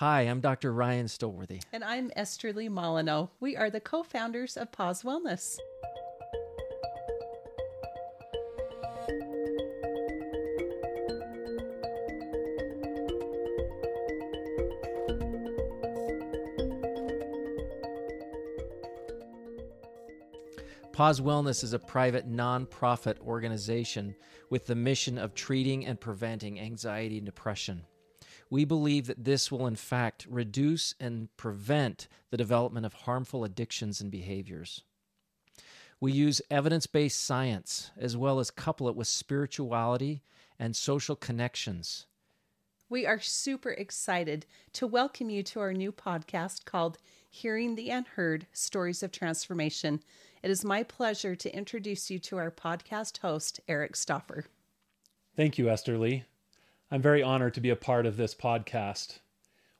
Hi, I'm Dr. Ryan Stolworthy. And I'm Esterlee Molyneux. We are the co founders of Paz Wellness. Paz Wellness is a private nonprofit organization with the mission of treating and preventing anxiety and depression. We believe that this will, in fact, reduce and prevent the development of harmful addictions and behaviors. We use evidence based science as well as couple it with spirituality and social connections. We are super excited to welcome you to our new podcast called Hearing the Unheard Stories of Transformation. It is my pleasure to introduce you to our podcast host, Eric Stauffer. Thank you, Esterlee. I'm very honored to be a part of this podcast.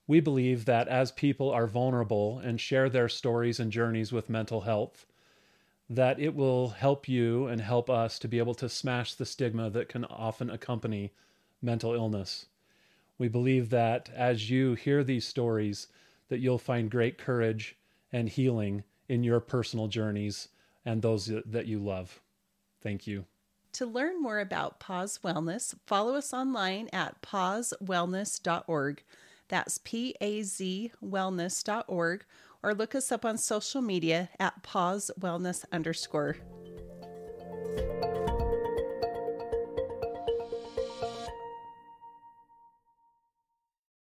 We believe that as people are vulnerable and share their stories and journeys with mental health, that it will help you and help us to be able to smash the stigma that can often accompany mental illness. We believe that as you hear these stories, that you'll find great courage and healing in your personal journeys and those that you love. Thank you. To learn more about Paz Wellness, follow us online at pazwellness.org. That's P A Z wellness.org, or look us up on social media at paz wellness underscore.